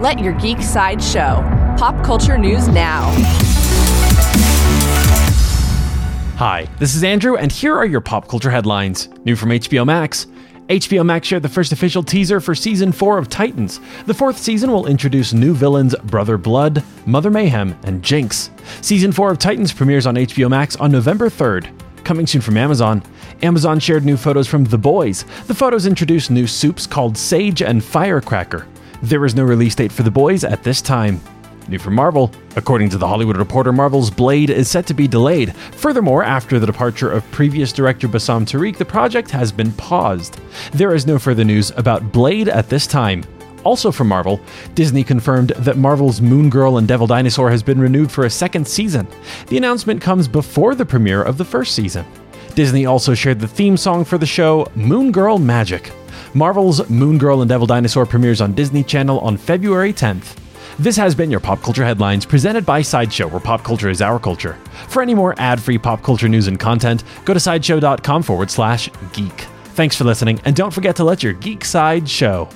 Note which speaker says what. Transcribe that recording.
Speaker 1: Let your geek side show. Pop culture news now.
Speaker 2: Hi, this is Andrew, and here are your pop culture headlines. New from HBO Max. HBO Max shared the first official teaser for season 4 of Titans. The fourth season will introduce new villains Brother Blood, Mother Mayhem, and Jinx. Season 4 of Titans premieres on HBO Max on November 3rd. Coming soon from Amazon. Amazon shared new photos from The Boys. The photos introduce new supes called Sage and Firecracker. There is no release date for The Boys at this time. New from Marvel. According to The Hollywood Reporter, Marvel's Blade is set to be delayed. Furthermore, after the departure of previous director Bassam Tariq, the project has been paused. There is no further news about Blade at this time. Also from Marvel, Disney confirmed that Marvel's Moon Girl and Devil Dinosaur has been renewed for a second season. The announcement comes before the premiere of the first season. Disney also shared the theme song for the show, Moon Girl Magic. Marvel's Moon Girl and Devil Dinosaur premieres on Disney Channel on February 10th. This has been your Pop Culture Headlines presented by Sideshow, where pop culture is our culture. For any more ad free pop culture news and content, go to sideshow.com forward slash geek. Thanks for listening, and don't forget to let your geek side show.